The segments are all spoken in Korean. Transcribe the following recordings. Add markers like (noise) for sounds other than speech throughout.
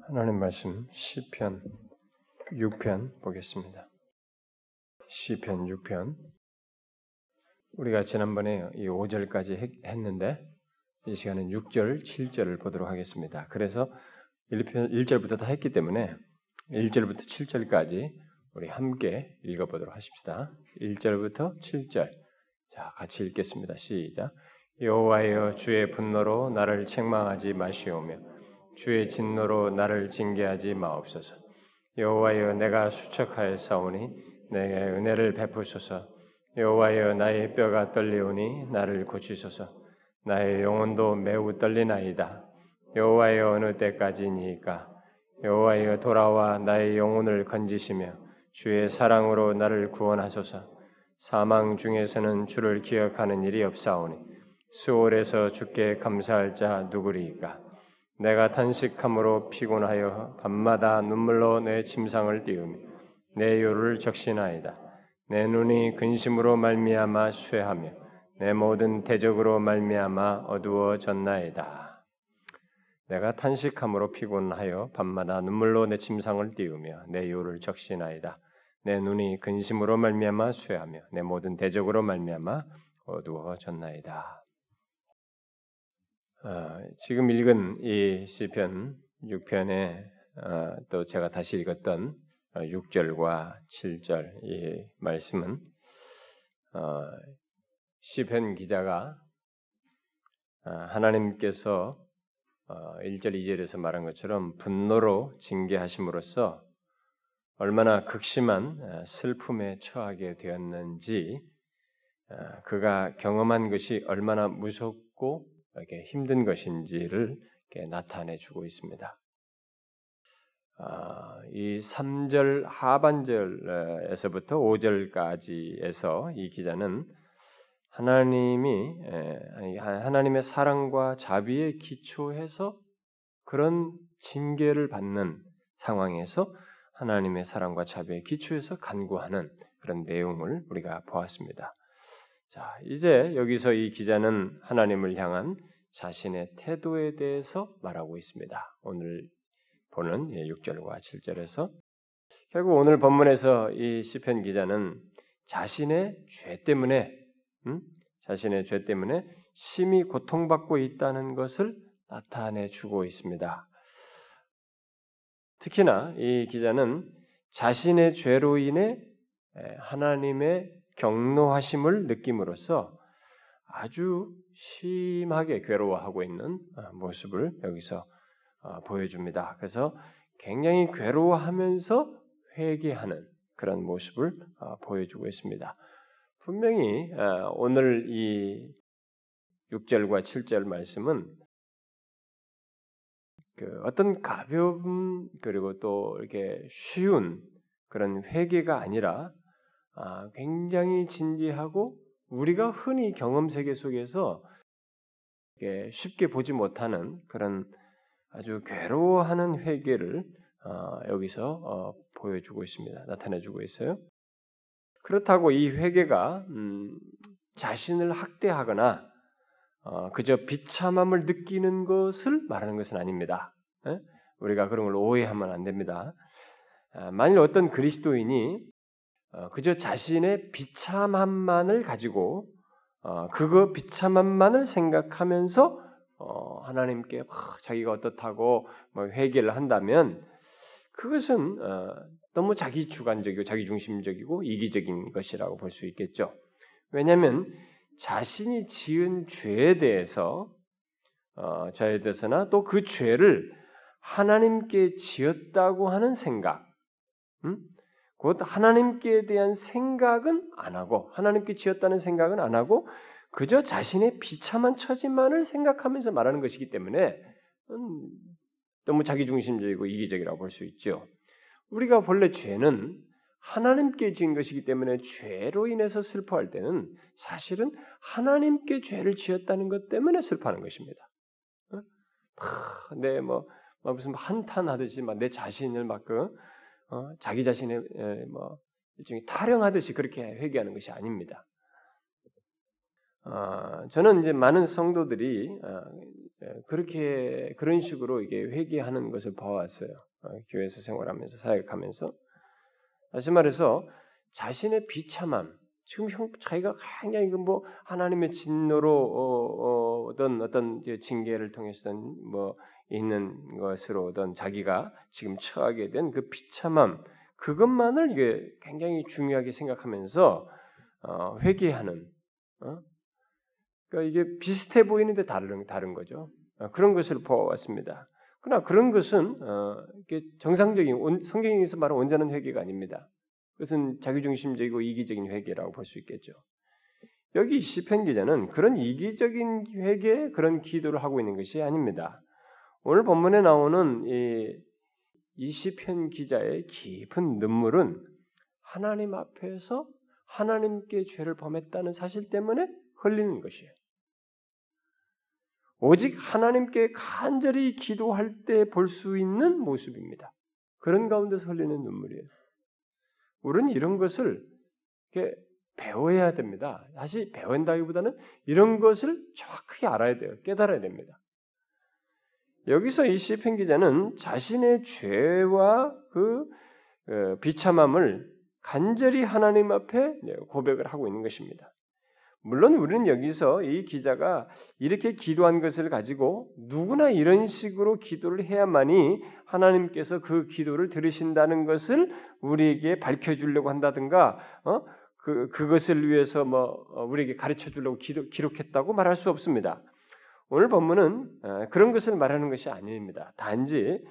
하나님 말씀 시편 6편 보겠습니다. 시편 6편 우리가 지난번에 이 5절까지 했는데 이 시간은 6절, 7절을 보도록 하겠습니다. 그래서 1편 1절부터 다 했기 때문에 1절부터 7절까지 우리 함께 읽어 보도록 하십시다. 1절부터 7절. 자, 같이 읽겠습니다. 시작. 여호와여 주의 분노로 나를 책망하지 마시오며 주의 진노로 나를 징계하지 마옵소서. 여호와여 내가 수척하였사오니 내게 은혜를 베푸소서. 여호와여 나의 뼈가 떨리오니 나를 고치소서. 나의 영혼도 매우 떨리나이다. 여호와여 어느 때까지니까? 여호와여 돌아와 나의 영혼을 건지시며 주의 사랑으로 나를 구원하소서. 사망 중에서는 주를 기억하는 일이 없사오니 수월에서 주께 감사할 자 누구리이까? 내가 탄식함으로 피곤하여 밤마다 눈물로 내 침상을 띄우며 내 요를 적신하이다. 내 눈이 근심으로 말미암아 쇠하며 내 모든 대적으로 말미암아 어두워졌나이다. 내가 탄식함으로 피곤하여 밤마다 눈물로 내 침상을 띄우며 내 요를 적신하이다. 내 눈이 근심으로 말미암아 쇠하며 내 모든 대적으로 말미암아 어두워졌나이다. 어, 지금 읽은 이 시편 6편에 어, 또 제가 다시 읽었던 6절과 어, 7절 이 말씀은 시편 기자가 하나님께서 1절 2절에서 말한 것처럼 분노로 징계하심으로써 얼마나 극심한 슬픔에 처하게 되었는지 그가 경험한 것이 얼마나 무섭고 이렇게 힘든 것인지를 이렇게 나타내 주고 있습니다. 아, 이 3절 하반절에서부터 5절까지에서 이 기자는 하나님이 하나님의 사랑과 자비에 기초해서 그런 징계를 받는 상황에서 하나님의 사랑과 자비에 기초해서 간구하는 그런 내용을 우리가 보았습니다. 자, 이제 여기서 이 기자는 하나님을 향한 자신의 태도에 대해서 말하고 있습니다. 오늘 보는 6절과 예, 7절에서 결국 오늘 본문에서 이 시편 기자는 자신의 죄 때문에 음? 자신의 죄 때문에 심히 고통받고 있다는 것을 나타내 주고 있습니다. 특히나 이 기자는 자신의 죄로 인해 하나님의 경노하심을 느낌으로써 아주 심하게 괴로워하고 있는 어, 모습을 여기서 어, 보여줍니다. 그래서 굉장히 괴로워하면서 회개하는 그런 모습을 어, 보여주고 있습니다. 분명히 오늘 이 6절과 7절 말씀은 그 어떤 가벼운 그리고 또 이렇게 쉬운 그런 회개가 아니라 아, 굉장히 진지하고 우리가 흔히 경험 세계 속에서 쉽게 보지 못하는 그런 아주 괴로워하는 회개를 어, 여기서 어, 보여주고 있습니다. 나타내주고 있어요. 그렇다고 이 회개가 음, 자신을 학대하거나 어, 그저 비참함을 느끼는 것을 말하는 것은 아닙니다. 에? 우리가 그런 걸 오해하면 안 됩니다. 아, 만일 어떤 그리스도인이 어, 그저 자신의 비참함만을 가지고 어, 그거 비참함만을 생각하면서 어, 하나님께 자기가 어떻다고 뭐 회개를 한다면 그것은 너무 자기 주관적이고 자기 중심적이고 이기적인 것이라고 볼 수 있겠죠. 왜냐하면 자신이 지은 죄에 대해서 죄에 대해서나 또 그 죄를 하나님께 지었다고 하는 생각, 음? 곧 하나님께 대한 생각은 안 하고 하나님께 지었다는 생각은 안 하고 그저 자신의 비참한 처지만을 생각하면서 말하는 것이기 때문에 음, 너무 자기중심적이고 이기적이라고 볼 수 있죠. 우리가 본래 죄는 하나님께 지은 것이기 때문에 죄로 인해서 슬퍼할 때는 사실은 하나님께 죄를 지었다는 것 때문에 슬퍼하는 것입니다. 어? 내뭐 무슨 한탄하듯이 막 내 자신을 막그 어? 자기 자신의 뭐 일종의 타령하듯이 그렇게 회개하는 것이 아닙니다. 어, 저는 이제 많은 성도들이 어, 예, 그렇게 그런 식으로 이게 회개하는 것을 봐왔어요. 어, 교회에서 생활하면서 사역하면서 다시 말해서 자신의 비참함 지금 형 자기가 굉장히 그뭐 하나님의 진노로 어, 어, 떤 어떤 징계를 통해서든 뭐 있는 것으로 어떤 자기가 지금 처하게 된 그 비참함 그것만을 이게 굉장히 중요하게 생각하면서 어, 회개하는 어? 그러니까 이게 비슷해 보이는데 다른 다른 거죠. 어, 그런 것을 보았습니다. 그러나 그런 것은 어, 정상적인 온, 성경에서 말하는 온전한 회개가 아닙니다. 그것은 자기중심적이고 이기적인 회개라고 볼 수 있겠죠. 여기 시편 기자는 그런 이기적인 회개 그런 기도를 하고 있는 것이 아닙니다. 오늘 본문에 나오는 이, 이 시편 기자의 깊은 눈물은 하나님 앞에서 하나님께 죄를 범했다는 사실 때문에 흘리는 것이에요. 오직 하나님께 간절히 기도할 때 볼 수 있는 모습입니다. 그런 가운데서 흘리는 눈물이에요. 우리는 이런 것을 배워야 됩니다. 다시 배운다기보다는 이런 것을 정확하게 알아야 돼요. 깨달아야 됩니다. 여기서 이 시편 기자는 자신의 죄와 그 어, 비참함을 간절히 하나님 앞에 고백을 하고 있는 것입니다. 물론 우리는 여기서 이 기자가 이렇게 기도한 것을 가지고 누구나 이런 식으로 기도를 해야만이 하나님께서 그 기도를 들으신다는 것을 우리에게 밝혀주려고 한다든가, 어? 그 그것을 위해서 뭐 어, 우리에게 가르쳐 주려고 기록, 했다고 말할 수 없습니다. 오늘 본문은 어, 그런 것을 말하는 것이 아닙니다. 단지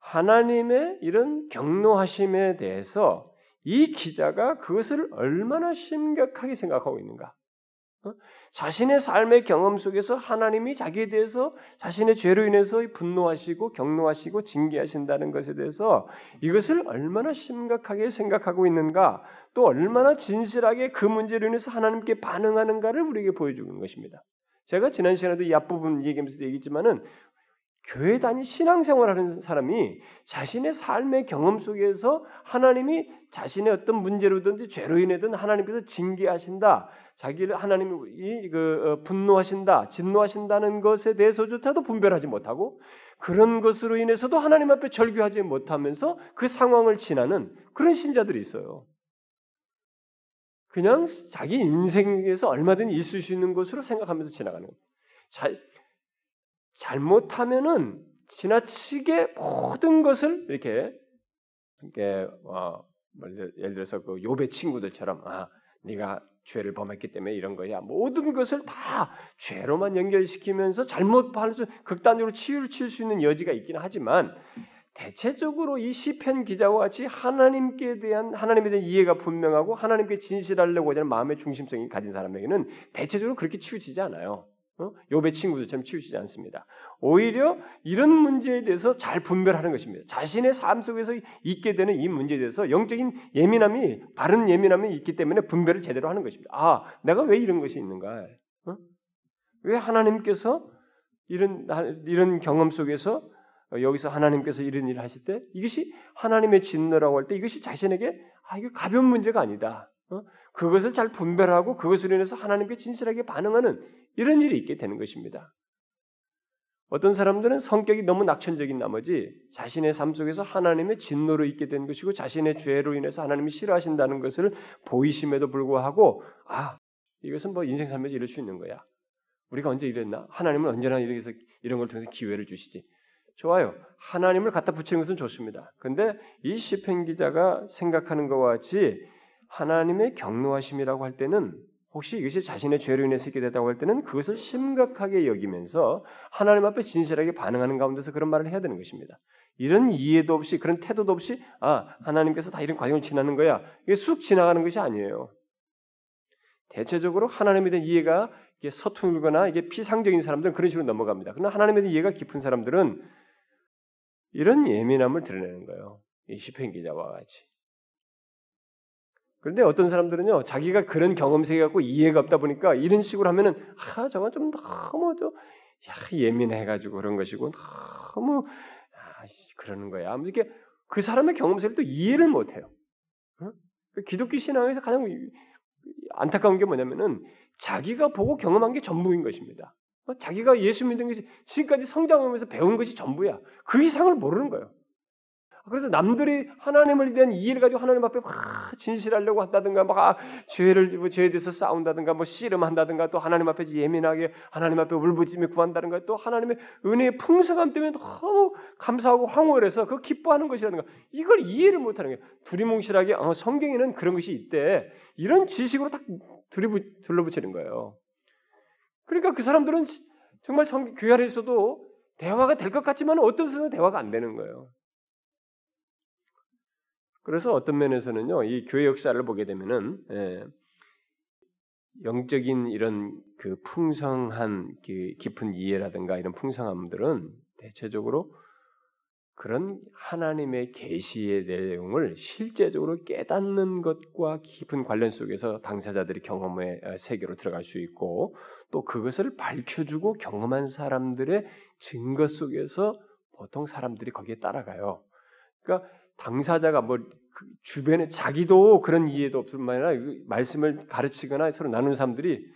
하나님의 이런 경노하심에 대해서 이 기자가 그것을 얼마나 심각하게 생각하고 있는가. 어? 자신의 삶의 경험 속에서 하나님이 자기에 대해서 자신의 죄로 인해서 분노하시고 경노하시고 징계하신다는 것에 대해서 이것을 얼마나 심각하게 생각하고 있는가, 또 얼마나 진실하게 그 문제로 인해서 하나님께 반응하는가를 우리에게 보여주는 것입니다. 제가 지난 시간에도 이 앞부분 얘기하면서 얘기했지만은 교회 다니 신앙생활하는 사람이 자신의 삶의 경험 속에서 하나님이 자신의 어떤 문제로든지 죄로 인해든 하나님께서 징계하신다, 자기를 하나님이 그 어, 분노하신다, 진노하신다는 것에 대해서조차도 분별하지 못하고 그런 것으로 인해서도 하나님 앞에 절규하지 못하면서 그 상황을 지나는 그런 신자들이 있어요. 그냥 자기 인생에서 얼마든 있을 수 있는 것으로 생각하면서 지나가는 자, 잘못하면은 지나치게 모든 것을 이렇게 이렇게 어, 뭐 예를 들어서 그 요배 친구들처럼 아 네가 죄를 범했기 때문에 이런 거야. 모든 것을 다 죄로만 연결시키면서 잘못하면서 극단적으로 치유를 칠 수 있는 여지가 있기는 하지만 대체적으로 이 시편 기자와 같이 하나님께 대한 하나님에 대한 이해가 분명하고 하나님께 진실하려고 하는 마음의 중심성이 가진 사람에게는 대체적으로 그렇게 치우치지 않아요. 어? 요배 친구들처럼 치우치지 않습니다. 오히려 이런 문제에 대해서 잘 분별하는 것입니다. 자신의 삶 속에서 있게 되는 이 문제에 대해서 영적인 예민함이 바른 예민함이 있기 때문에 분별을 제대로 하는 것입니다. 아, 내가 왜 이런 것이 있는가? 어? 왜 하나님께서 이런 이런 경험 속에서 여기서 하나님께서 이런 일을 하실 때 이것이 하나님의 진노라고 할 때 이것이 자신에게 아 이게 가벼운 문제가 아니다. 어? 그것을 잘 분별하고 그것으로 인해서 하나님께 진실하게 반응하는 이런 일이 있게 되는 것입니다. 어떤 사람들은 성격이 너무 낙천적인 나머지 자신의 삶 속에서 하나님의 진노로 있게 된 것이고 자신의 죄로 인해서 하나님이 싫어하신다는 것을 보이심에도 불구하고 아 이것은 뭐 인생 삶에서 이럴 수 있는 거야. 우리가 언제 이랬나? 하나님은 언제나 이래서 이런 걸 통해서 기회를 주시지. 좋아요. 하나님을 갖다 붙이는 것은 좋습니다. 근데 이 시편 기자가 생각하는 것과 같이 하나님의 경노하심이라고 할 때는 혹시 이것이 자신의 죄로 인해서 있게 됐다고 할 때는 그것을 심각하게 여기면서 하나님 앞에 진실하게 반응하는 가운데서 그런 말을 해야 되는 것입니다. 이런 이해도 없이 그런 태도도 없이 아 하나님께서 다 이런 과정을 지나는 거야 이게 쑥 지나가는 것이 아니에요. 대체적으로 하나님에 대한 이해가 이게 서툴거나 이게 피상적인 사람들은 그런 식으로 넘어갑니다. 그러나 하나님에 대한 이해가 깊은 사람들은 이런 예민함을 드러내는 거예요. 이 시편 기자와 같이. 그런데 어떤 사람들은요, 자기가 그런 경험세계 갖고 이해가 없다 보니까 이런 식으로 하면은 아 저건 좀 너무 좀 야, 예민해가지고 그런 것이고 너무 아, 그러는 거야. 이렇게 그 사람의 경험세를 또 이해를 못해요. 어? 그 기독교 신앙에서 가장 안타까운 게 뭐냐면은 자기가 보고 경험한 게 전부인 것입니다. 어, 자기가 예수 믿는 것이 지금까지 성장하면서 배운 것이 전부야. 그 이상을 모르는 거예요. 그래서 남들이 하나님을 대한 이해를 가지고 하나님 앞에 막 진실하려고 한다든가 막 아, 죄를 뭐 죄에 대해서 싸운다든가 뭐 씨름한다든가 또 하나님 앞에 예민하게 하나님 앞에 울부짖며 구한다든가 또 하나님의 은혜의 풍성함 때문에 너무 감사하고 황홀해서 그 기뻐하는 것이라든가 이걸 이해를 못하는 거예요. 두리뭉실하게 어, 성경에는 그런 것이 있대 이런 지식으로 딱 둘러붙이는 거예요. 그러니까 그 사람들은 정말 성, 교회 안에서도 대화가 될 것 같지만 어떤 순간 대화가 안 되는 거예요. 그래서 어떤 면에서는요, 이 교회 역사를 보게 되면은 예, 영적인 이런 그 풍성한 그 깊은 이해라든가 이런 풍성함들은 대체적으로 그런 하나님의 계시의 내용을 실제적으로 깨닫는 것과 깊은 관련 속에서 당사자들이 경험의 어, 세계로 들어갈 수 있고 또 그것을 밝혀주고 경험한 사람들의 증거 속에서 보통 사람들이 거기에 따라가요. 그러니까 당사자가 뭐그 주변에 자기도 그런 이해도 없을 뿐만 아니라 말씀을 가르치거나 서로 나누는 사람들이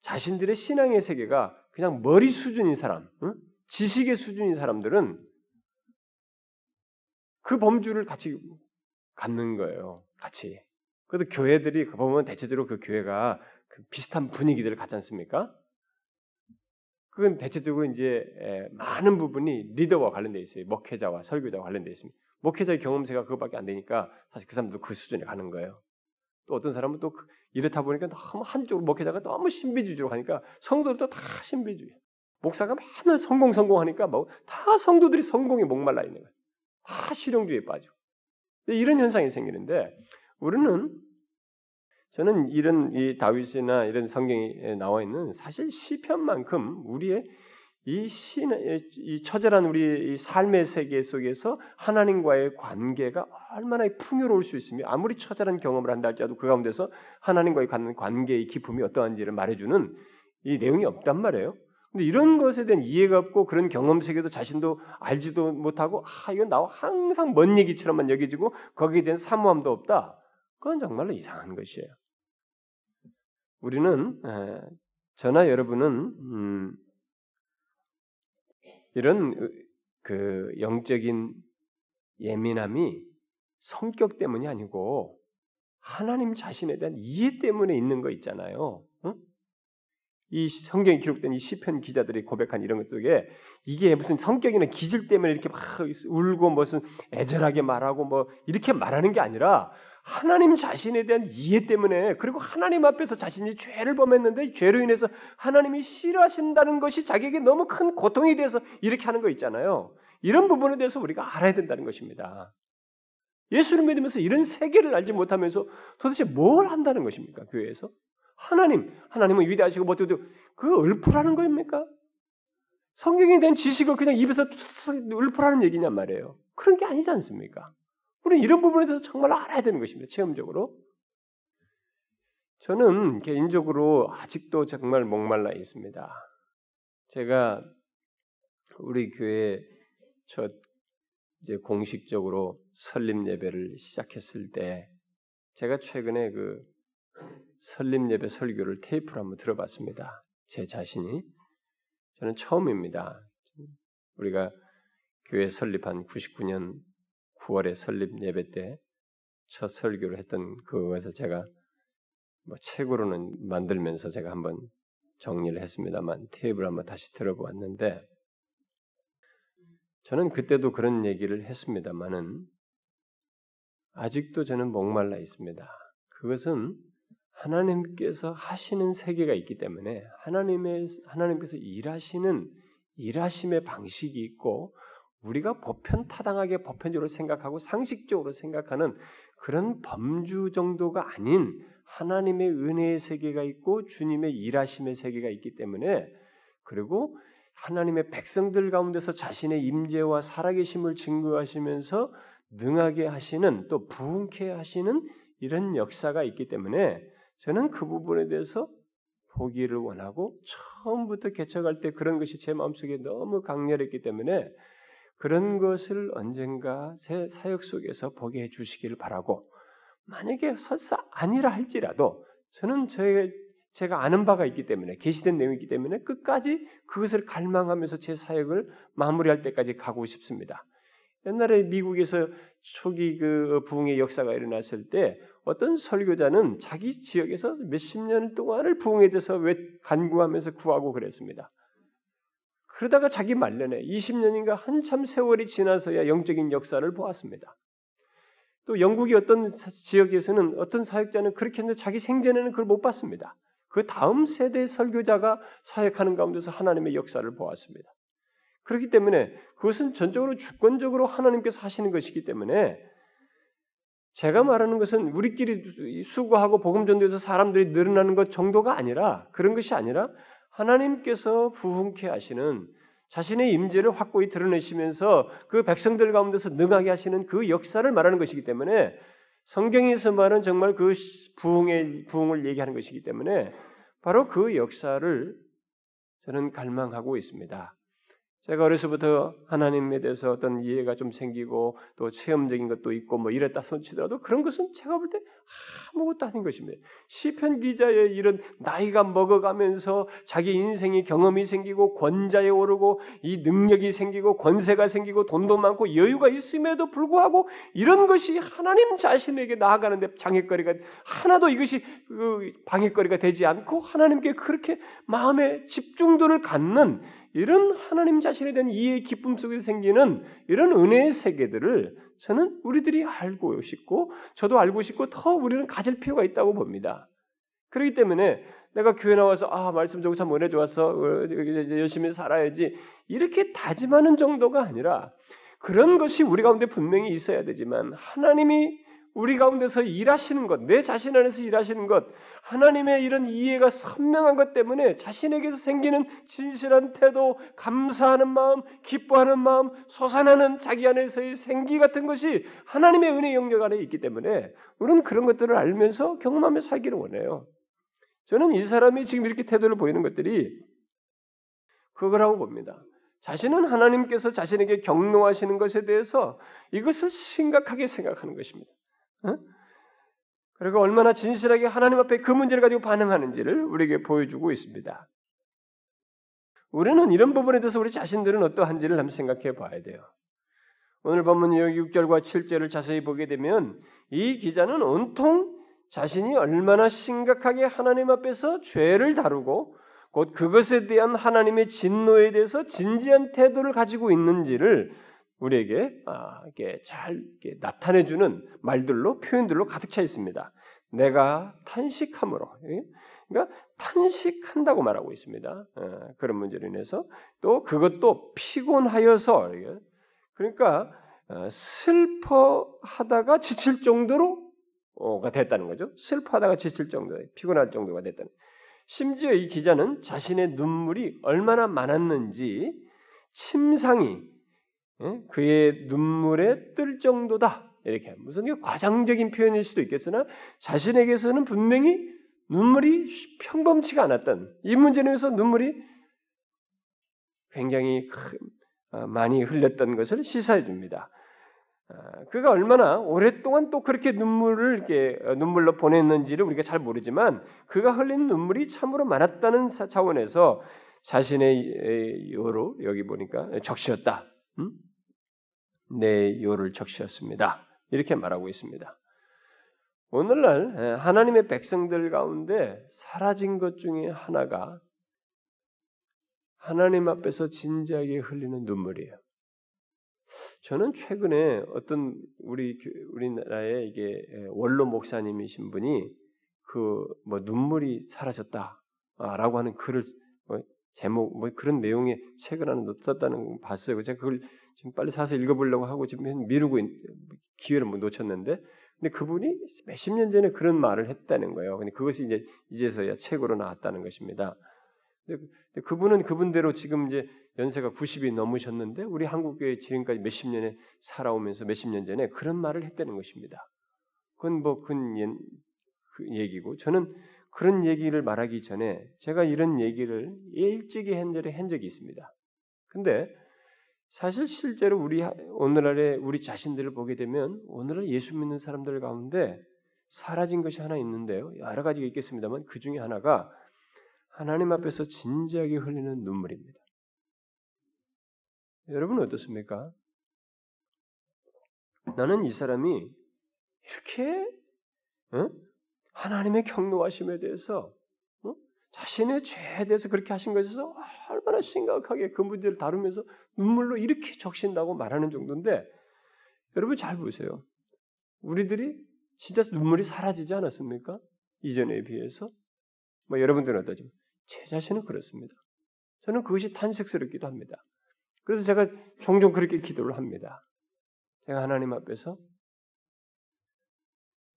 자신들의 신앙의 세계가 그냥 머리 수준인 사람, 응? 지식의 수준인 사람들은 그 범주를 같이 갖는 거예요. 같이. 그래도 교회들이 그 보면 대체적으로 그 교회가 그 비슷한 분위기들을 갖지 않습니까? 그건 대체적으로 이제 많은 부분이 리더와 관련되어 있어요. 목회자와 설교자와 관련되어 있습니다. 목회자의 경험세가 그것밖에 안 되니까 사실 그 사람도 그 수준에 가는 거예요. 또 어떤 사람은 또그 이렇다 보니까 너무 한쪽 목회자가 너무 신비주의로 가니까 성도들도 다 신비주의. 목사가 맨날 성공 성공하니까 뭐 다 성도들이 성공에 목말라 있는 거예요. 다 실용주의에 빠지고. 이런 현상이 생기는데 우리는 저는 이런 이 다윗이나 이런 성경에 나와 있는 사실 시편만큼 우리의 이 신, 이 처절한 우리 이 삶의 세계 속에서 하나님과의 관계가 얼마나 풍요로울 수 있으며 아무리 처절한 경험을 한다 할지라도 그 가운데서 하나님과의 관계의 기쁨이 어떠한지를 말해주는 이 내용이 없단 말이에요. 근데 이런 것에 대한 이해가 없고 그런 경험 세계도 자신도 알지도 못하고 아 이건 나와 항상 먼 얘기처럼만 여겨지고 거기에 대한 사모함도 없다. 그건 정말로 이상한 것이에요. 우리는 저나 여러분은 음, 이런 그 영적인 예민함이 성격 때문이 아니고 하나님 자신에 대한 이해 때문에 있는 거 있잖아요. 응? 이 성경에 기록된 이 시편 기자들이 고백한 이런 것 속에 이게 무슨 성격이나 기질 때문에 이렇게 막 울고 무슨 애절하게 말하고 뭐 이렇게 말하는 게 아니라 하나님 자신에 대한 이해 때문에 그리고 하나님 앞에서 자신이 죄를 범했는데 죄로 인해서 하나님이 싫어하신다는 것이 자기에게 너무 큰 고통이 돼서 이렇게 하는 거 있잖아요. 이런 부분에 대해서 우리가 알아야 된다는 것입니다. 예수를 믿으면서 이런 세계를 알지 못하면서 도대체 뭘 한다는 것입니까? 교회에서? 하나님, 하나님은 위대하시고 뭐어도 그 을푸라는 거입니까? 성경에 대한 지식을 그냥 입에서 을푸라는 얘기냔 말이에요. 그런 게 아니지 않습니까? 우리는 이런 부분에 대해서 정말 알아야 되는 것입니다. 체험적으로. 저는 개인적으로 아직도 정말 목말라 있습니다. 제가 우리 교회 첫 이제 공식적으로 설립 예배를 시작했을 때 제가 최근에 그 설립 예배 설교를 테이프로 한번 들어봤습니다. 제 자신이 저는 처음입니다. 우리가 교회 설립한 99년 9월에 설립 예배 때 첫 설교를 했던 그것을 제가 뭐 책으로는 만들면서 제가 한번 정리를 했습니다만 테이블 한번 다시 들어보았는데 저는 그때도 그런 얘기를 했습니다만은 아직도 저는 목말라 있습니다. 그것은 하나님께서 하시는 세계가 있기 때문에 하나님의 하나님께서 일하시는 일하심의 방식이 있고 우리가 보편 타당하게 보편적으로 생각하고 상식적으로 생각하는 그런 범주 정도가 아닌 하나님의 은혜의 세계가 있고 주님의 일하심의 세계가 있기 때문에 그리고 하나님의 백성들 가운데서 자신의 임재와 살아계심을 증거하시면서 능하게 하시는 또 부흥케 하시는 이런 역사가 있기 때문에 저는 그 부분에 대해서 보기를 원하고 처음부터 개척할 때 그런 것이 제 마음속에 너무 강렬했기 때문에 그런 것을 언젠가 새 사역 속에서 보게 해 주시기를 바라고 만약에 설사 아니라 할지라도 저는 제, 제가 아는 바가 있기 때문에 계시된 내용이 있기 때문에 끝까지 그것을 갈망하면서 제 사역을 마무리할 때까지 가고 싶습니다. 옛날에 미국에서 초기 그 부흥의 역사가 일어났을 때 어떤 설교자는 자기 지역에서 몇십 년 동안을 부흥에 대해서 왜 간구하면서 구하고 그랬습니다. 그러다가 자기 말년에 20년인가 한참 세월이 지나서야 영적인 역사를 보았습니다. 또 영국의 어떤 지역에서는 어떤 사역자는 그렇게 했는데 자기 생전에는 그걸 못 봤습니다. 그 다음 세대 설교자가 사역하는 가운데서 하나님의 역사를 보았습니다. 그렇기 때문에 그것은 전적으로 주권적으로 하나님께서 하시는 것이기 때문에 제가 말하는 것은 우리끼리 수고하고 복음 전도에서 사람들이 늘어나는 것 정도가 아니라 그런 것이 아니라 하나님께서 부흥케 하시는 자신의 임재를 확고히 드러내시면서 그 백성들 가운데서 능하게 하시는 그 역사를 말하는 것이기 때문에 성경에서 말은 정말 그 부흥의 부흥을 얘기하는 것이기 때문에 바로 그 역사를 저는 갈망하고 있습니다. 제가 어려서부터 하나님에 대해서 어떤 이해가 좀 생기고 또 체험적인 것도 있고 뭐 이랬다 손치더라도 그런 것은 제가 볼 때 아무것도 아닌 것입니다. 시편 기자의 이런 나이가 먹어가면서 자기 인생의 경험이 생기고 권자에 오르고 이 능력이 생기고 권세가 생기고 돈도 많고 여유가 있음에도 불구하고 이런 것이 하나님 자신에게 나아가는데 장애거리가 하나도 이것이 그 방해거리가 되지 않고 하나님께 그렇게 마음의 집중도를 갖는 이런 하나님 자신에 대한 이해의 기쁨 속에서 생기는 이런 은혜의 세계들을 저는 우리들이 알고 싶고 저도 알고 싶고 더 우리는 가질 필요가 있다고 봅니다. 그렇기 때문에 내가 교회 나와서 아 말씀 듣고 참 은혜 좋았어 어, 열심히 살아야지 이렇게 다짐하는 정도가 아니라 그런 것이 우리 가운데 분명히 있어야 되지만 하나님이 우리 가운데서 일하시는 것, 내 자신 안에서 일하시는 것, 하나님의 이런 이해가 선명한 것 때문에 자신에게서 생기는 진실한 태도, 감사하는 마음, 기뻐하는 마음, 솟아나는 자기 안에서의 생기 같은 것이 하나님의 은혜 영역 안에 있기 때문에 우리는 그런 것들을 알면서 경험하며 살기를 원해요. 저는 이 사람이 지금 이렇게 태도를 보이는 것들이 그거라고 봅니다. 자신은 하나님께서 자신에게 경노하시는 것에 대해서 이것을 심각하게 생각하는 것입니다. 그리고 얼마나 진실하게 하나님 앞에 그 문제를 가지고 반응하는지를 우리에게 보여주고 있습니다. 우리는 이런 부분에 대해서 우리 자신들은 어떠한지를 한번 생각해 봐야 돼요. 오늘 본문 6절과 7절을 자세히 보게 되면 이 기자는 온통 자신이 얼마나 심각하게 하나님 앞에서 죄를 다루고 곧 그것에 대한 하나님의 진노에 대해서 진지한 태도를 가지고 있는지를 우리에게 아, 이렇게 잘 나타내주는 말들로 표현들로 가득 차 있습니다. 내가 탄식함으로, 예? 그러니까 탄식한다고 말하고 있습니다. 어, 그런 문제로 인해서 또 그것도 피곤하여서 그러니까 어, 슬퍼하다가 지칠 정도로가 됐다는 거죠. 슬퍼하다가 지칠 정도, 피곤할 정도가 됐다는. 심지어 이 기자는 자신의 눈물이 얼마나 많았는지 침상이 예? 그의 눈물에 뜰 정도다. 이렇게 무슨 과장적인 표현일 수도 있겠으나 자신에게서는 분명히 눈물이 평범치가 않았던 이 문제에 서 눈물이 굉장히 어, 많이 흘렸던 것을 시사해 줍니다. 어, 그가 얼마나 오랫동안 또 그렇게 눈물을 이렇게 어, 눈물로 보냈는지를 우리가 잘 모르지만 그가 흘린 눈물이 참으로 많았다는 차원에서 자신의 요로 여기 보니까 적시었다. 음? 내 요를 적시었습니다. 이렇게 말하고 있습니다. 오늘날 하나님의 백성들 가운데 사라진 것 중에 하나가 하나님 앞에서 진지하게 흘리는 눈물이에요. 저는 최근에 어떤 우리 우리나라의 이게 원로 목사님이신 분이 그 뭐 눈물이 사라졌다라고 하는 글을 뭐 제목 뭐 그런 내용의 책을 하나 썼다는 걸 봤어요. 제가 그걸 지금 빨리 사서 읽어보려고 하고 지금 미루고 있, 기회를 못 놓쳤는데, 근데 그분이 몇십 년 전에 그런 말을 했다는 거예요. 근데 그것이 이제 이제서야 책으로 나왔다는 것입니다. 근데 그분은 그분대로 지금 이제 연세가 90이 넘으셨는데 우리 한국 교회 지금까지 몇십 년에 살아오면서 몇십 년 전에 그런 말을 했다는 것입니다. 그건 뭐큰 그 얘기고 저는 그런 얘기를 말하기 전에 제가 이런 얘기를 일찍이 한 적이 있습니다. 근데 사실 실제로 우리 오늘날의 우리 자신들을 보게 되면 오늘날 예수 믿는 사람들 가운데 사라진 것이 하나 있는데요. 여러 가지가 있겠습니다만 그 중에 하나가 하나님 앞에서 진지하게 흘리는 눈물입니다. 여러분은 어떻습니까? 나는 이 사람이 이렇게 어? 하나님의 경노하심에 대해서 어? 자신의 죄에 대해서 그렇게 하신 것에서 얼마나 심각하게 그 문제를 다루면서 눈물로 이렇게 적신다고 말하는 정도인데 여러분 잘 보세요. 우리들이 진짜 눈물이 사라지지 않았습니까? 이전에 비해서 뭐 여러분들은 어떠죠? 제 자신은 그렇습니다. 저는 그것이 탄식스럽기도 합니다. 그래서 제가 종종 그렇게 기도를 합니다. 제가 하나님 앞에서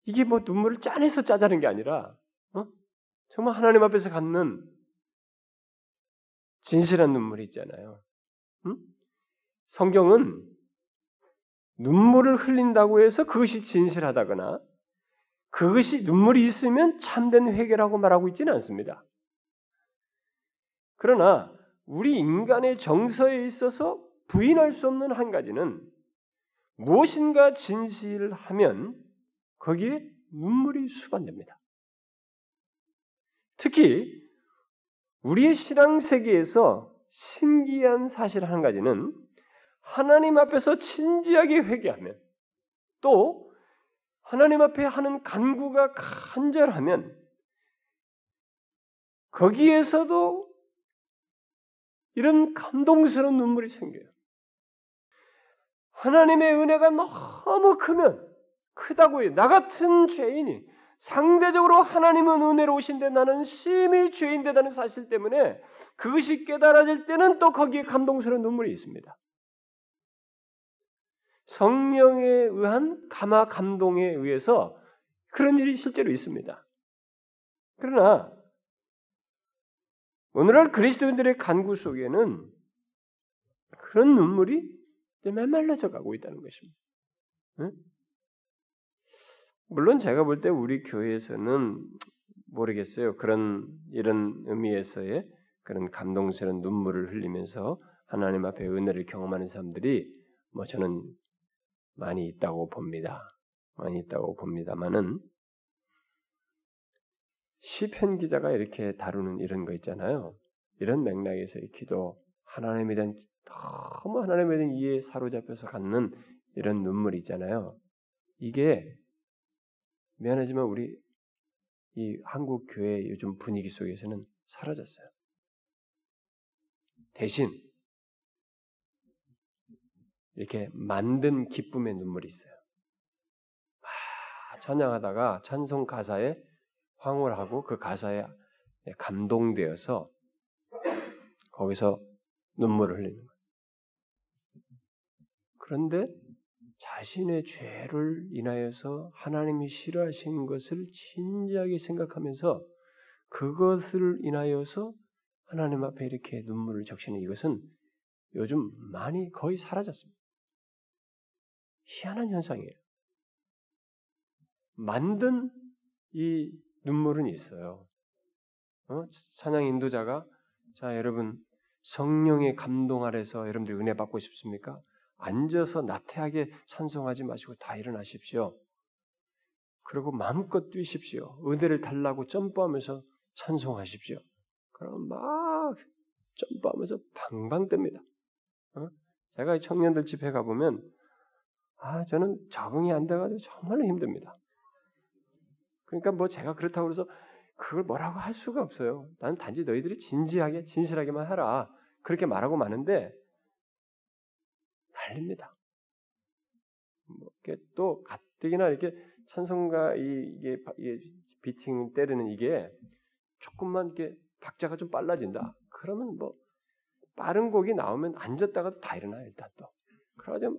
이게 뭐 눈물을 짜내서 짜자는 게 아니라 어? 정말 하나님 앞에서 갖는 진실한 눈물이 있잖아요. 응? 성경은 눈물을 흘린다고 해서 그것이 진실하다거나 그것이 눈물이 있으면 참된 회개라고 말하고 있지는 않습니다. 그러나 우리 인간의 정서에 있어서 부인할 수 없는 한 가지는 무엇인가 진실하면 거기에 눈물이 수반됩니다. 특히 우리의 신앙 세계에서 신기한 사실 한 가지는 하나님 앞에서 진지하게 회개하면 또 하나님 앞에 하는 간구가 간절하면 거기에서도 이런 감동스러운 눈물이 생겨요. 하나님의 은혜가 너무 크면 크다고 요나 같은 죄인이 상대적으로 하나님은 은혜로우신데 나는 심히 죄인되다는 사실 때문에 그것이 깨달아질 때는 또 거기에 감동스러운 눈물이 있습니다. 성령에 의한 감화 감동에 의해서 그런 일이 실제로 있습니다. 그러나 오늘날 그리스도인들의 간구 속에는 그런 눈물이 메말라져 가고 있다는 것입니다. 응? 물론 제가 볼 때 우리 교회에서는 모르겠어요. 그런 이런 의미에서의 그런 감동스러운 눈물을 흘리면서 하나님 앞에 은혜를 경험하는 사람들이 뭐 저는 많이 있다고 봅니다. 많이 있다고 봅니다만은 시편 기자가 이렇게 다루는 이런 거 있잖아요. 이런 맥락에서의 기도, 하나님에 대한 너무 하나님에 대한 이해에 사로잡혀서 갖는 이런 눈물이 있잖아요. 이게 미안하지만 우리 이 한국 교회 요즘 분위기 속에서는 사라졌어요. 대신 이렇게 만든 기쁨의 눈물이 있어요. 아, 찬양하다가 찬송 가사에 황홀하고 그 가사에 감동되어서 거기서 눈물을 흘리는 거예요. 그런데 자신의 죄를 인하여서 하나님이 싫어하시는 것을 진지하게 생각하면서 그것을 인하여서 하나님 앞에 이렇게 눈물을 적시는 이것은 요즘 많이 거의 사라졌습니다. 희한한 현상이에요. 만든 이 눈물은 있어요. 어? 찬양 인도자가 자 여러분 성령의 감동 아래서 여러분들 은혜 받고 싶습니까? 앉아서 나태하게 찬송하지 마시고 다 일어나십시오. 그리고 마음껏 뛰십시오. 은혜를 달라고 점프하면서 찬송하십시오. 그럼 막 점프하면서 방방 뜹니다. 어? 제가 청년들 집회 가보면 아 저는 적응이 안 돼가지고 정말로 힘듭니다. 그러니까 뭐 제가 그렇다고 해서 그걸 뭐라고 할 수가 없어요. 나는 단지 너희들이 진지하게 진실하게만 하라 그렇게 말하고 마는데 달립니다. 뭐 또 가뜩이나 이렇게 찬송가 이게, 비팅 때리는 이게 조금만 이렇게 박자가 좀 빨라진다. 그러면 뭐 빠른 곡이 나오면 앉았다가도 다 일어나요 일단 또. 그러자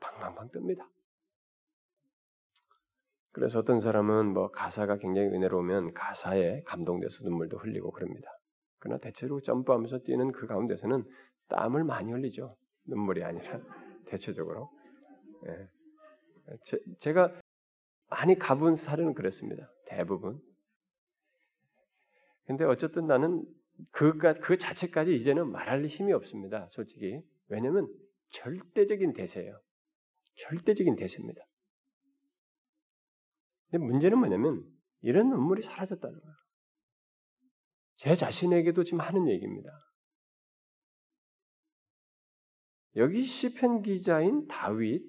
방방방 뜹니다. 그래서 어떤 사람은 뭐 가사가 굉장히 은혜로우면 가사에 감동돼서 눈물도 흘리고 그럽니다. 그러나 대체로 점프하면서 뛰는 그 가운데서는 땀을 많이 흘리죠. 눈물이 아니라 (laughs) 대체적으로. 예. 제, 가 많이 가본 사례는 그랬습니다. 대부분. 근데 어쨌든 나는 그가 그 자체까지 이제는 말할 힘이 없습니다. 솔직히 왜냐하면 절대적인 대세예요. 절대적인 대세입니다. 근데 문제는 뭐냐면 이런 눈물이 사라졌다는 거예요. 제 자신에게도 지금 하는 얘기입니다. 여기 시편 기자인 다윗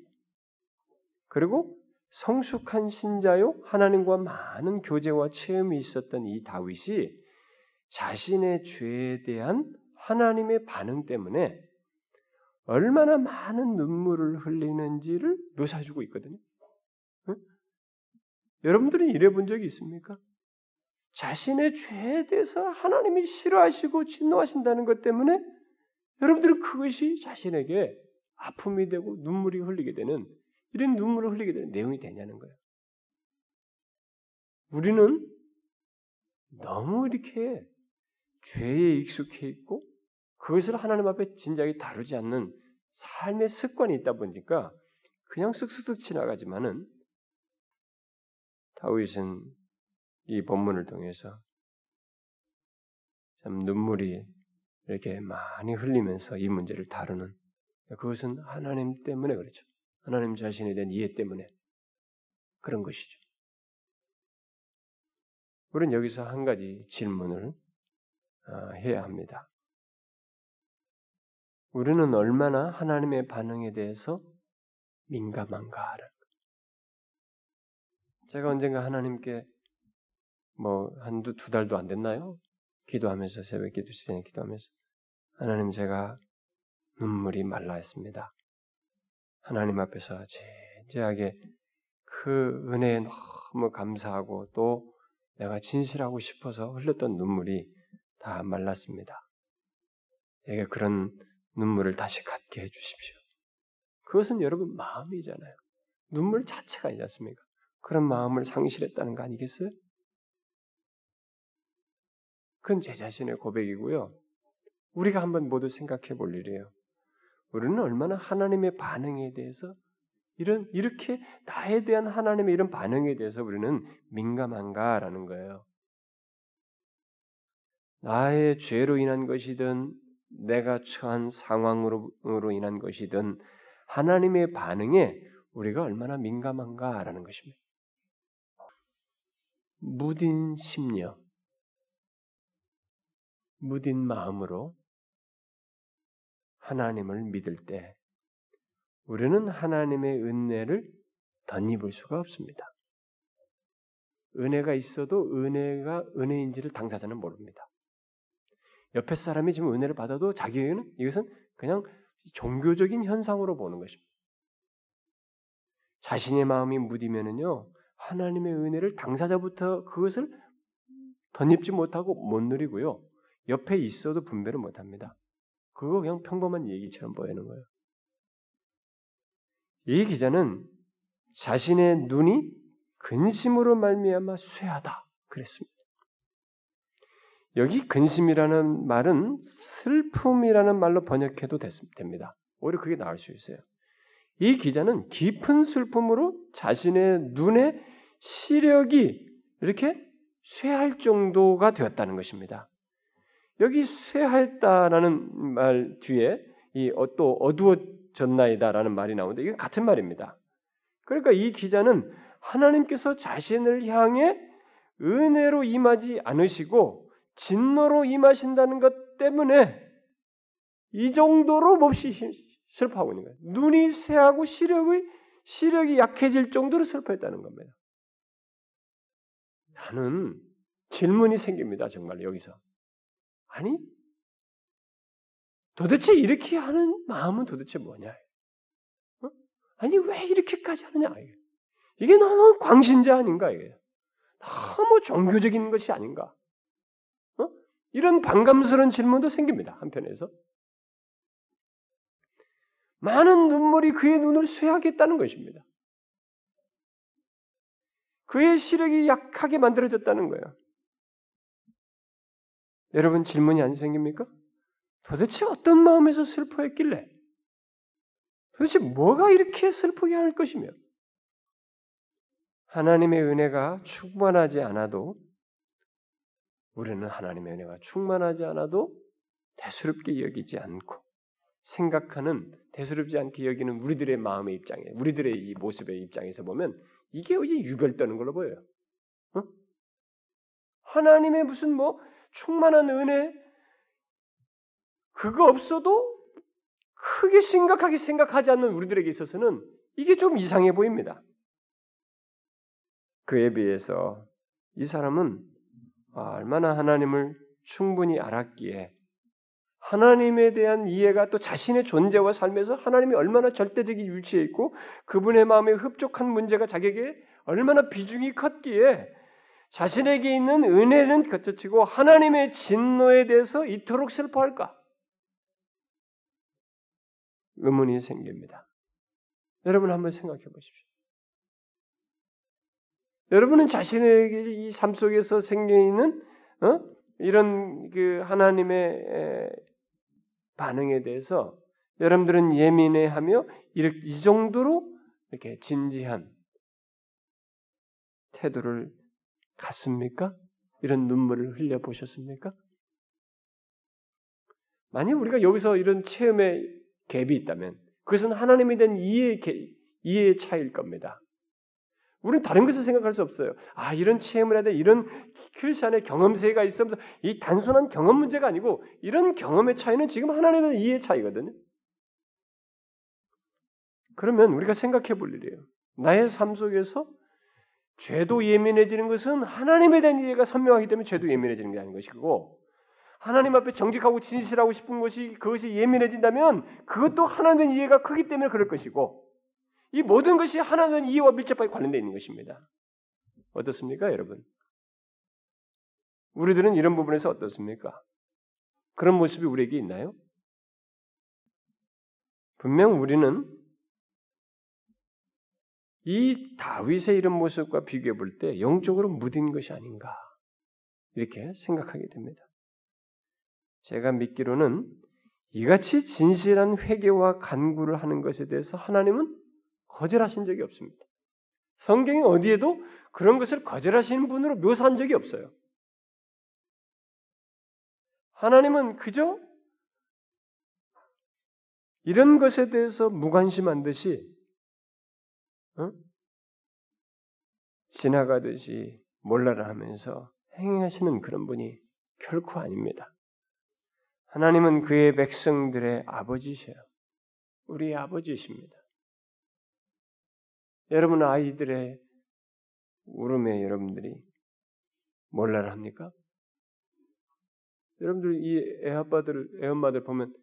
그리고 성숙한 신자요 하나님과 많은 교제와 체험이 있었던 이 다윗이 자신의 죄에 대한 하나님의 반응 때문에 얼마나 많은 눈물을 흘리는지를 묘사해주고 있거든요. 응? 여러분들은 이래 본 적이 있습니까? 자신의 죄에 대해서 하나님이 싫어하시고 진노하신다는 것 때문에 여러분들은 그것이 자신에게 아픔이 되고 눈물이 흘리게 되는 이런 눈물을 흘리게 되는 내용이 되냐는 거예요. 우리는 너무 이렇게 죄에 익숙해 있고 그것을 하나님 앞에 진작에 다루지 않는 삶의 습관이 있다 보니까 그냥 쓱쓱쓱 지나가지만은 다윗은 이 본문을 통해서 참 눈물이 이렇게 많이 흘리면서 이 문제를 다루는 그것은 하나님 때문에 그렇죠. 하나님 자신에 대한 이해 때문에 그런 것이죠. 우리는 여기서 한 가지 질문을 어, 해야 합니다. 우리는 얼마나 하나님의 반응에 대해서 민감한가를. 제가 언젠가 하나님께 뭐 한두 두 달도 안 됐나요? 기도하면서 새벽 기도 시간에 기도하면서 하나님 제가 눈물이 말라 했습니다. 하나님 앞에서 진지하게 그 은혜에 너무 감사하고 또 내가 진실하고 싶어서 흘렸던 눈물이 다 말랐습니다. 제게 그런 눈물을 다시 갖게 해주십시오. 그것은 여러분 마음이잖아요. 눈물 자체가 아니지 않습니까? 그런 마음을 상실했다는 거 아니겠어요? 그건 제 자신의 고백이고요. 우리가 한번 모두 생각해 볼 일이에요. 우리는 얼마나 하나님의 반응에 대해서 이런 이렇게 나에 대한 하나님의 이런 반응에 대해서 우리는 민감한가라는 거예요. 나의 죄로 인한 것이든 내가 처한 상황으로 인한 것이든 하나님의 반응에 우리가 얼마나 민감한가라는 것입니다. 무딘 심려, 무딘 마음으로 하나님을 믿을 때 우리는 하나님의 은혜를 덧입을 수가 없습니다. 은혜가 있어도 은혜가 은혜인지를 당사자는 모릅니다. 옆에 사람이 지금 은혜를 받아도 자기에게는 이것은 그냥 종교적인 현상으로 보는 것입니다. 자신의 마음이 무디면은요 하나님의 은혜를 당사자부터 그것을 덧입지 못하고 못 누리고요 옆에 있어도 분별을 못 합니다. 그거 그냥 평범한 얘기처럼 보이는 거예요. 이 기자는 자신의 눈이 근심으로 말미암아 쇠하다 그랬습니다. 여기 근심이라는 말은 슬픔이라는 말로 번역해도 됩니다. 오히려 그게 나을 수 있어요. 이 기자는 깊은 슬픔으로 자신의 눈에 시력이 이렇게 쇠할 정도가 되었다는 것입니다. 여기 쇠하였다라는 말 뒤에 이또 어, 어두워졌나이다라는 말이 나오는데 이건 같은 말입니다. 그러니까 이 기자는 하나님께서 자신을 향해 은혜로 임하지 않으시고 진노로 임하신다는 것 때문에 이 정도로 몹시 슬퍼하고 있는 거예요. 눈이 쇠하고 시력의 시력이 약해질 정도로 슬퍼했다는 겁니다. 나는 질문이 생깁니다. 정말 여기서 아니 도대체 이렇게 하는 마음은 도대체 뭐냐? 어? 아니 왜 이렇게까지 하느냐? 이게 너무 광신자 아닌가 이게? 너무 종교적인 것이 아닌가? 어? 이런 반감스러운 질문도 생깁니다 한편에서 많은 눈물이 그의 눈을 쇠하겠다는 것입니다. 그의 시력이 약하게 만들어졌다는 거예요. 여러분 질문이 안 생깁니까? 도대체 어떤 마음에서 슬퍼했길래? 도대체 뭐가 이렇게 슬프게 할 것이며? 하나님의 은혜가 충만하지 않아도 우리는 하나님의 은혜가 충만하지 않아도 대수롭게 여기지 않고 생각하는 대수롭지 않게 여기는 우리들의 마음의 입장에 우리들의 이 모습의 입장에서 보면 이게 이제 유별떠는 걸로 보여요. 어? 하나님의 무슨 뭐 충만한 은혜 그거 없어도 크게 심각하게 생각하지 않는 우리들에게 있어서는 이게 좀 이상해 보입니다. 그에 비해서 이 사람은 아, 얼마나 하나님을 충분히 알았기에 하나님에 대한 이해가 또 자신의 존재와 삶에서 하나님이 얼마나 절대적인 위치에 있고 그분의 마음에 흡족한 문제가 자기에게 얼마나 비중이 컸기에 자신에게 있는 은혜는 겉치고 하나님의 진노에 대해서 이토록 슬퍼할까? 의문이 생깁니다. 여러분 한번 생각해 보십시오. 여러분은 자신에게 이 삶 속에서 생겨 있는 어? 이런 그 하나님의 반응에 대해서 여러분들은 예민해하며 이 정도로 이렇게 진지한 태도를 갖습니까? 이런 눈물을 흘려 보셨습니까? 만약 우리가 여기서 이런 체험의 갭이 있다면 그것은 하나님에 대한 이해의, 이해의 차이일 겁니다. 우리는 다른 것을 생각할 수 없어요. 아, 이런 체험을 해야 돼. 이런 크리스천의 경험세가 있으면서 이 단순한 경험 문제가 아니고 이런 경험의 차이는 지금 하나님의 이해의 차이거든요. 그러면 우리가 생각해 볼 일이에요. 나의 삶 속에서 죄도 예민해지는 것은 하나님에 대한 이해가 선명하기 때문에 죄도 예민해지는 게 아닌 것이고 하나님 앞에 정직하고 진실하고 싶은 것이 그것이 예민해진다면 그것도 하나님의 이해가 크기 때문에 그럴 것이고 이 모든 것이 하나님의 이해와 밀접하게 관련되어 있는 것입니다. 어떻습니까, 여러분? 우리들은 이런 부분에서 어떻습니까? 그런 모습이 우리에게 있나요? 분명 우리는 이 다윗의 이런 모습과 비교해 볼 때 영적으로 무딘 것이 아닌가 이렇게 생각하게 됩니다. 제가 믿기로는 이같이 진실한 회개와 간구를 하는 것에 대해서 하나님은 거절하신 적이 없습니다. 성경이 어디에도 그런 것을 거절하시는 분으로 묘사한 적이 없어요. 하나님은 그저 이런 것에 대해서 무관심한 듯이 어? 지나가듯이 몰라라 하면서 행하시는 그런 분이 결코 아닙니다. 하나님은 그의 백성들의 아버지셔요. 우리 아버지십니다. 여러분 아이들의 울음에 여러분들이 몰라라 합니까? 여러분들 이 애아빠들, 애엄마들 보면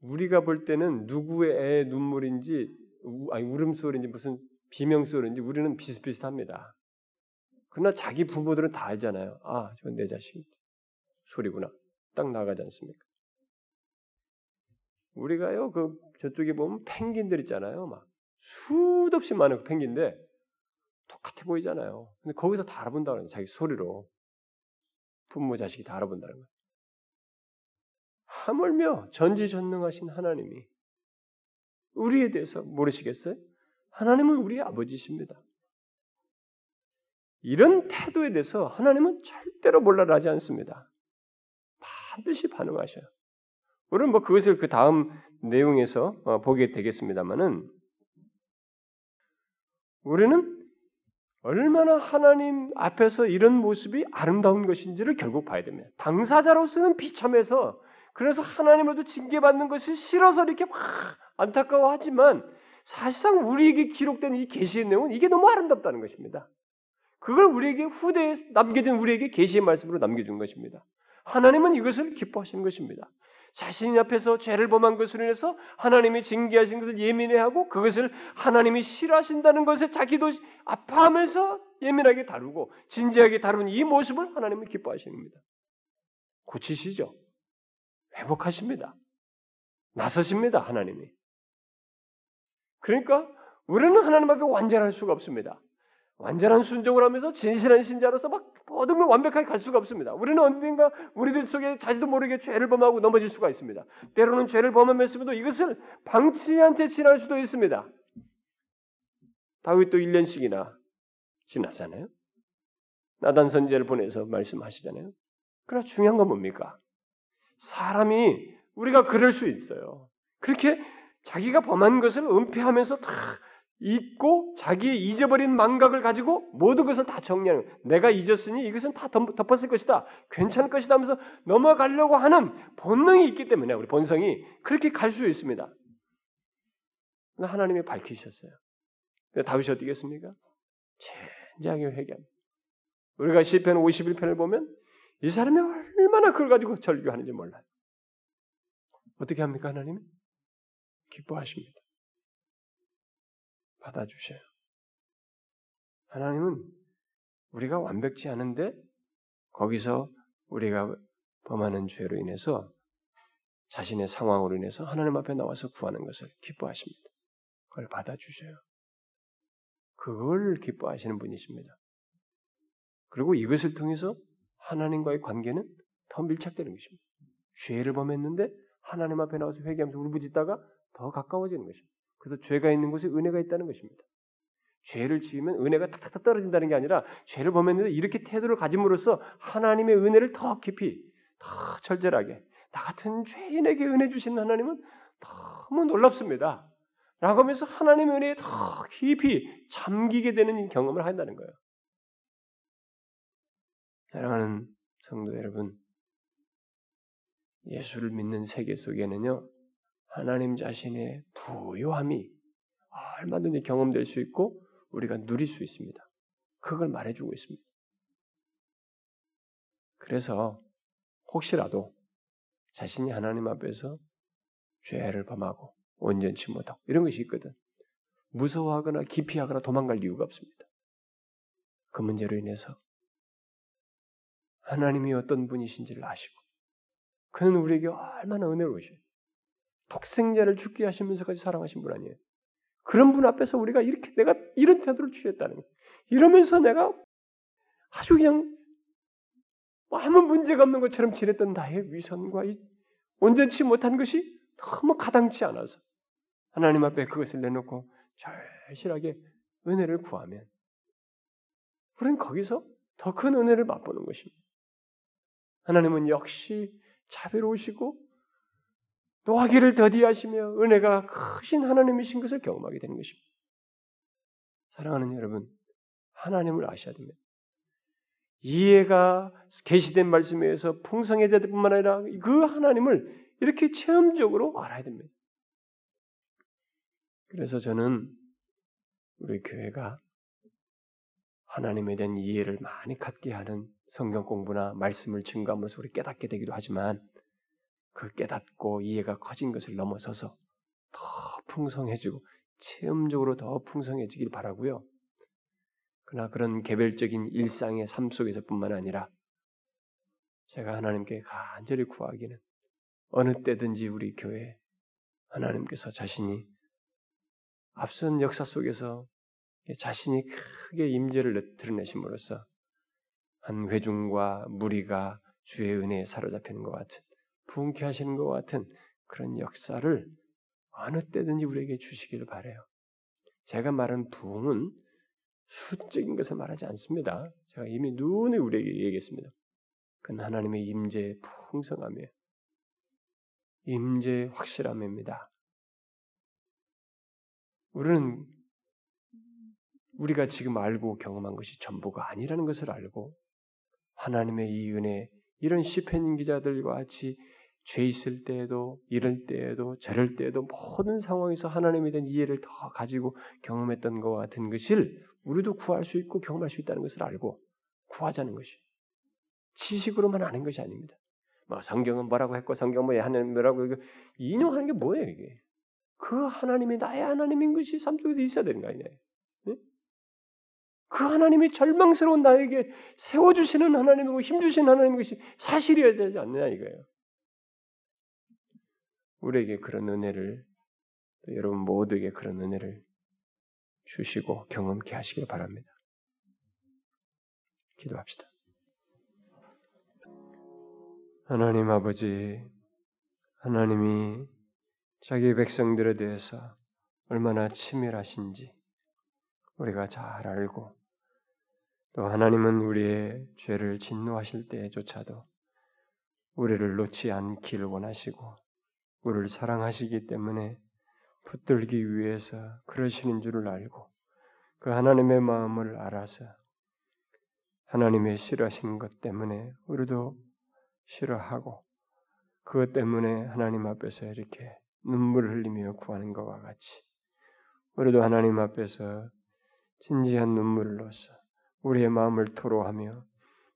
우리가 볼 때는 누구의 애 눈물인지 아니 울음소리인지 무슨 비명소리인지 우리는 비슷비슷합니다. 그러나 자기 부모들은 다 알잖아요. 아, 저건 내 자식 소리구나. 딱 나가지 않습니까? 우리가요, 그 저쪽에 보면 펭귄들 있잖아요. 막 수도 없이 많은 그 펭귄인데 똑같아 보이잖아요. 근데 거기서 다 알아본다는 거예요. 자기 소리로 부모 자식이 다 알아본다는 거예요. 하물며 전지전능하신 하나님이 우리에 대해서 모르시겠어요? 하나님은 우리의 아버지십니다. 이런 태도에 대해서 하나님은 절대로 몰라라지 않습니다. 반드시 반응하셔요. 우리는 뭐 그것을 그 다음 내용에서 어, 보게 되겠습니다만은 우리는 얼마나 하나님 앞에서 이런 모습이 아름다운 것인지를 결국 봐야 됩니다. 당사자로서는 비참해서 그래서 하나님으로도 징계받는 것이 싫어서 이렇게 막 안타까워하지만 사실상 우리에게 기록된 이 계시의 내용은 이게 너무 아름답다는 것입니다. 그걸 우리에게 후대에 남겨진 우리에게 계시의 말씀으로 남겨준 것입니다. 하나님은 이것을 기뻐하시는 것입니다. 자신 앞에서 죄를 범한 것으로 인해서 하나님이 징계하신 것을 예민해하고 그것을 하나님이 싫어하신다는 것에 자기도 아파하면서 예민하게 다루고 진지하게 다루는 이 모습을 하나님은 기뻐하시는 겁니다. 고치시죠. 회복하십니다. 나서십니다. 하나님이. 그러니까 우리는 하나님 앞에 완전할 수가 없습니다. 완전한 순종을 하면서 진실한 신자로서 막 모든 걸 완벽하게 갈 수가 없습니다. 우리는 언젠가 우리들 속에 자기도 모르게 죄를 범하고 넘어질 수가 있습니다. 때로는 죄를 범하면서도 이것을 방치한 채 지날 수도 있습니다. 다윗도 1년씩이나 지났잖아요. 나단 선제를 보내서 말씀하시잖아요. 그러나 중요한 건 뭡니까? 사람이 우리가 그럴 수 있어요. 그렇게 자기가 범한 것을 은폐하면서 다 잊고 자기의 잊어버린 망각을 가지고 모든 것을 다 정리하는. 내가 잊었으니 이것은 다 덮었을 것이다. 괜찮을 것이다 하면서 넘어가려고 하는 본능이 있기 때문에 우리 본성이 그렇게 갈 수 있습니다. 하나님이 밝히셨어요. 다윗이 어떻게 했습니까? 진지하게 회개합니다. 우리가 시편 51편을 보면 이 사람이 얼마나 그걸 가지고 절규하는지 몰라요. 어떻게 합니까 하나님? 기뻐하십니다. 받아주셔요. 하나님은 우리가 완벽치 않은데 거기서 우리가 범하는 죄로 인해서 자신의 상황으로 인해서 하나님 앞에 나와서 구하는 것을 기뻐하십니다. 그걸 받아주셔요. 그걸 기뻐하시는 분이십니다. 그리고 이것을 통해서 하나님과의 관계는 더 밀착되는 것입니다. 죄를 범했는데 하나님 앞에 나와서 회개하면서 울부짖다가 더 가까워지는 것입니다. 그래서 죄가 있는 곳에 은혜가 있다는 것입니다. 죄를 지으면 은혜가 탁탁 떨어진다는 게 아니라 죄를 범했는데 이렇게 태도를 가짐으로써 하나님의 은혜를 더 깊이, 더 절절하게 나 같은 죄인에게 은혜 주시는 하나님은 너무 놀랍습니다. 라고 하면서 하나님의 은혜에 더 깊이 잠기게 되는 경험을 한다는 거예요. 사랑하는 성도 여러분, 예수를 믿는 세계 속에는요, 하나님 자신의 부요함이 얼마든지 경험될 수 있고 우리가 누릴 수 있습니다. 그걸 말해주고 있습니다. 그래서 혹시라도 자신이 하나님 앞에서 죄를 범하고 온전치 못하고 이런 것이 있거든. 무서워하거나 기피하거나 도망갈 이유가 없습니다. 그 문제로 인해서 하나님이 어떤 분이신지를 아시고 그는 우리에게 얼마나 은혜로우셔요. 독생자를 죽게 하시면서까지 사랑하신 분 아니에요. 그런 분 앞에서 우리가 이렇게 내가 이런 태도를 취했다는 거예요. 이러면서 내가 아주 그냥 아무 문제가 없는 것처럼 지냈던 나의 위선과 이 온전치 못한 것이 너무 가당치 않아서 하나님 앞에 그것을 내놓고 절실하게 은혜를 구하면 우리는 거기서 더 큰 은혜를 맛보는 것입니다. 하나님은 역시 자비로우시고 노하기를 더디하시며 은혜가 크신 하나님이신 것을 경험하게 되는 것입니다. 사랑하는 여러분, 하나님을 아셔야 됩니다. 이해가 계시된 말씀에 의해서 풍성해질 뿐만 아니라 그 하나님을 이렇게 체험적으로 알아야 됩니다. 그래서 저는 우리 교회가 하나님에 대한 이해를 많이 갖게 하는 성경 공부나 말씀을 증거하면서 우리 깨닫게 되기도 하지만 그 깨닫고 이해가 커진 것을 넘어서서 더 풍성해지고 체험적으로 더 풍성해지길 바라고요. 그러나 그런 개별적인 일상의 삶 속에서뿐만 아니라 제가 하나님께 간절히 구하기는 어느 때든지 우리 교회 하나님께서 자신이 앞선 역사 속에서 자신이 크게 임재를 드러내심으로써 한 회중과 무리가 주의 은혜에 사로잡히는 것 같은 부흥케 하시는 것 같은 그런 역사를 어느 때든지 우리에게 주시기를 바래요. 제가 말한 부흥은 수적인 것을 말하지 않습니다. 제가 이미 눈에 우리에게 얘기했습니다. 그건 하나님의 임재의 풍성함이에요. 임재의 확실함입니다. 우리는 우리가 지금 알고 경험한 것이 전부가 아니라는 것을 알고 하나님의 이 은혜 이런 시편 기자들과 같이 죄 있을 때에도 이럴 때에도 저럴 때에도 모든 상황에서 하나님에 대한 이해를 더 가지고 경험했던 것 같은 것을 우리도 구할 수 있고 경험할 수 있다는 것을 알고 구하자는 것이 지식으로만 아는 것이 아닙니다. 뭐 성경은 뭐라고 했고 성경 뭐 하나님 뭐라고 인용하는 게 뭐예요 이게? 그 하나님이 나의 하나님인 것이 삶 속에서 있어야 되는 거 아니에요? 네? 그 하나님이 절망스러운 나에게 세워주시는 하나님이고 힘주시는 하나님인 것이 사실이어야 되지 않느냐 이거예요. 우리에게 그런 은혜를 여러분 모두에게 그런 은혜를 주시고 경험케 하시길 바랍니다. 기도합시다. 하나님 아버지, 하나님이 자기 백성들에 대해서 얼마나 치밀하신지 우리가 잘 알고 또 하나님은 우리의 죄를 진노하실 때조차도 우리를 놓지 않기를 원하시고 우리를 사랑하시기 때문에 붙들기 위해서 그러시는 줄을 알고 그 하나님의 마음을 알아서 하나님의 싫어하신 것 때문에 우리도 싫어하고 그것 때문에 하나님 앞에서 이렇게 눈물을 흘리며 구하는 것과 같이 우리도 하나님 앞에서 진지한 눈물로써 우리의 마음을 토로하며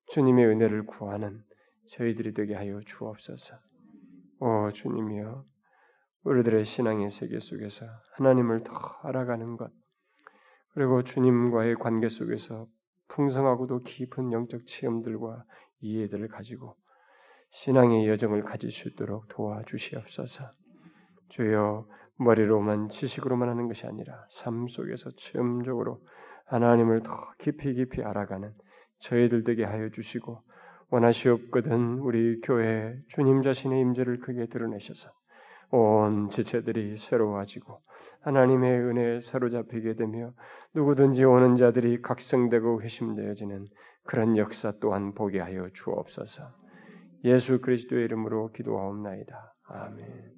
주님의 은혜를 구하는 저희들이 되게 하여 주옵소서. 오 주님이여 우리들의 신앙의 세계 속에서 하나님을 더 알아가는 것 그리고 주님과의 관계 속에서 풍성하고도 깊은 영적 체험들과 이해들을 가지고 신앙의 여정을 가질 수 있도록 도와주시옵소서. 주여 머리로만 지식으로만 하는 것이 아니라 삶 속에서 체험적으로 하나님을 더 깊이 깊이 알아가는 저희들 되게 하여 주시고 원하시옵거든 우리 교회 주님 자신의 임재를 크게 드러내셔서 온 지체들이 새로워지고 하나님의 은혜에 사로잡히게 되며 누구든지 오는 자들이 각성되고 회심되어지는 그런 역사 또한 보게 하여 주옵소서. 예수 그리스도의 이름으로 기도하옵나이다. 아멘.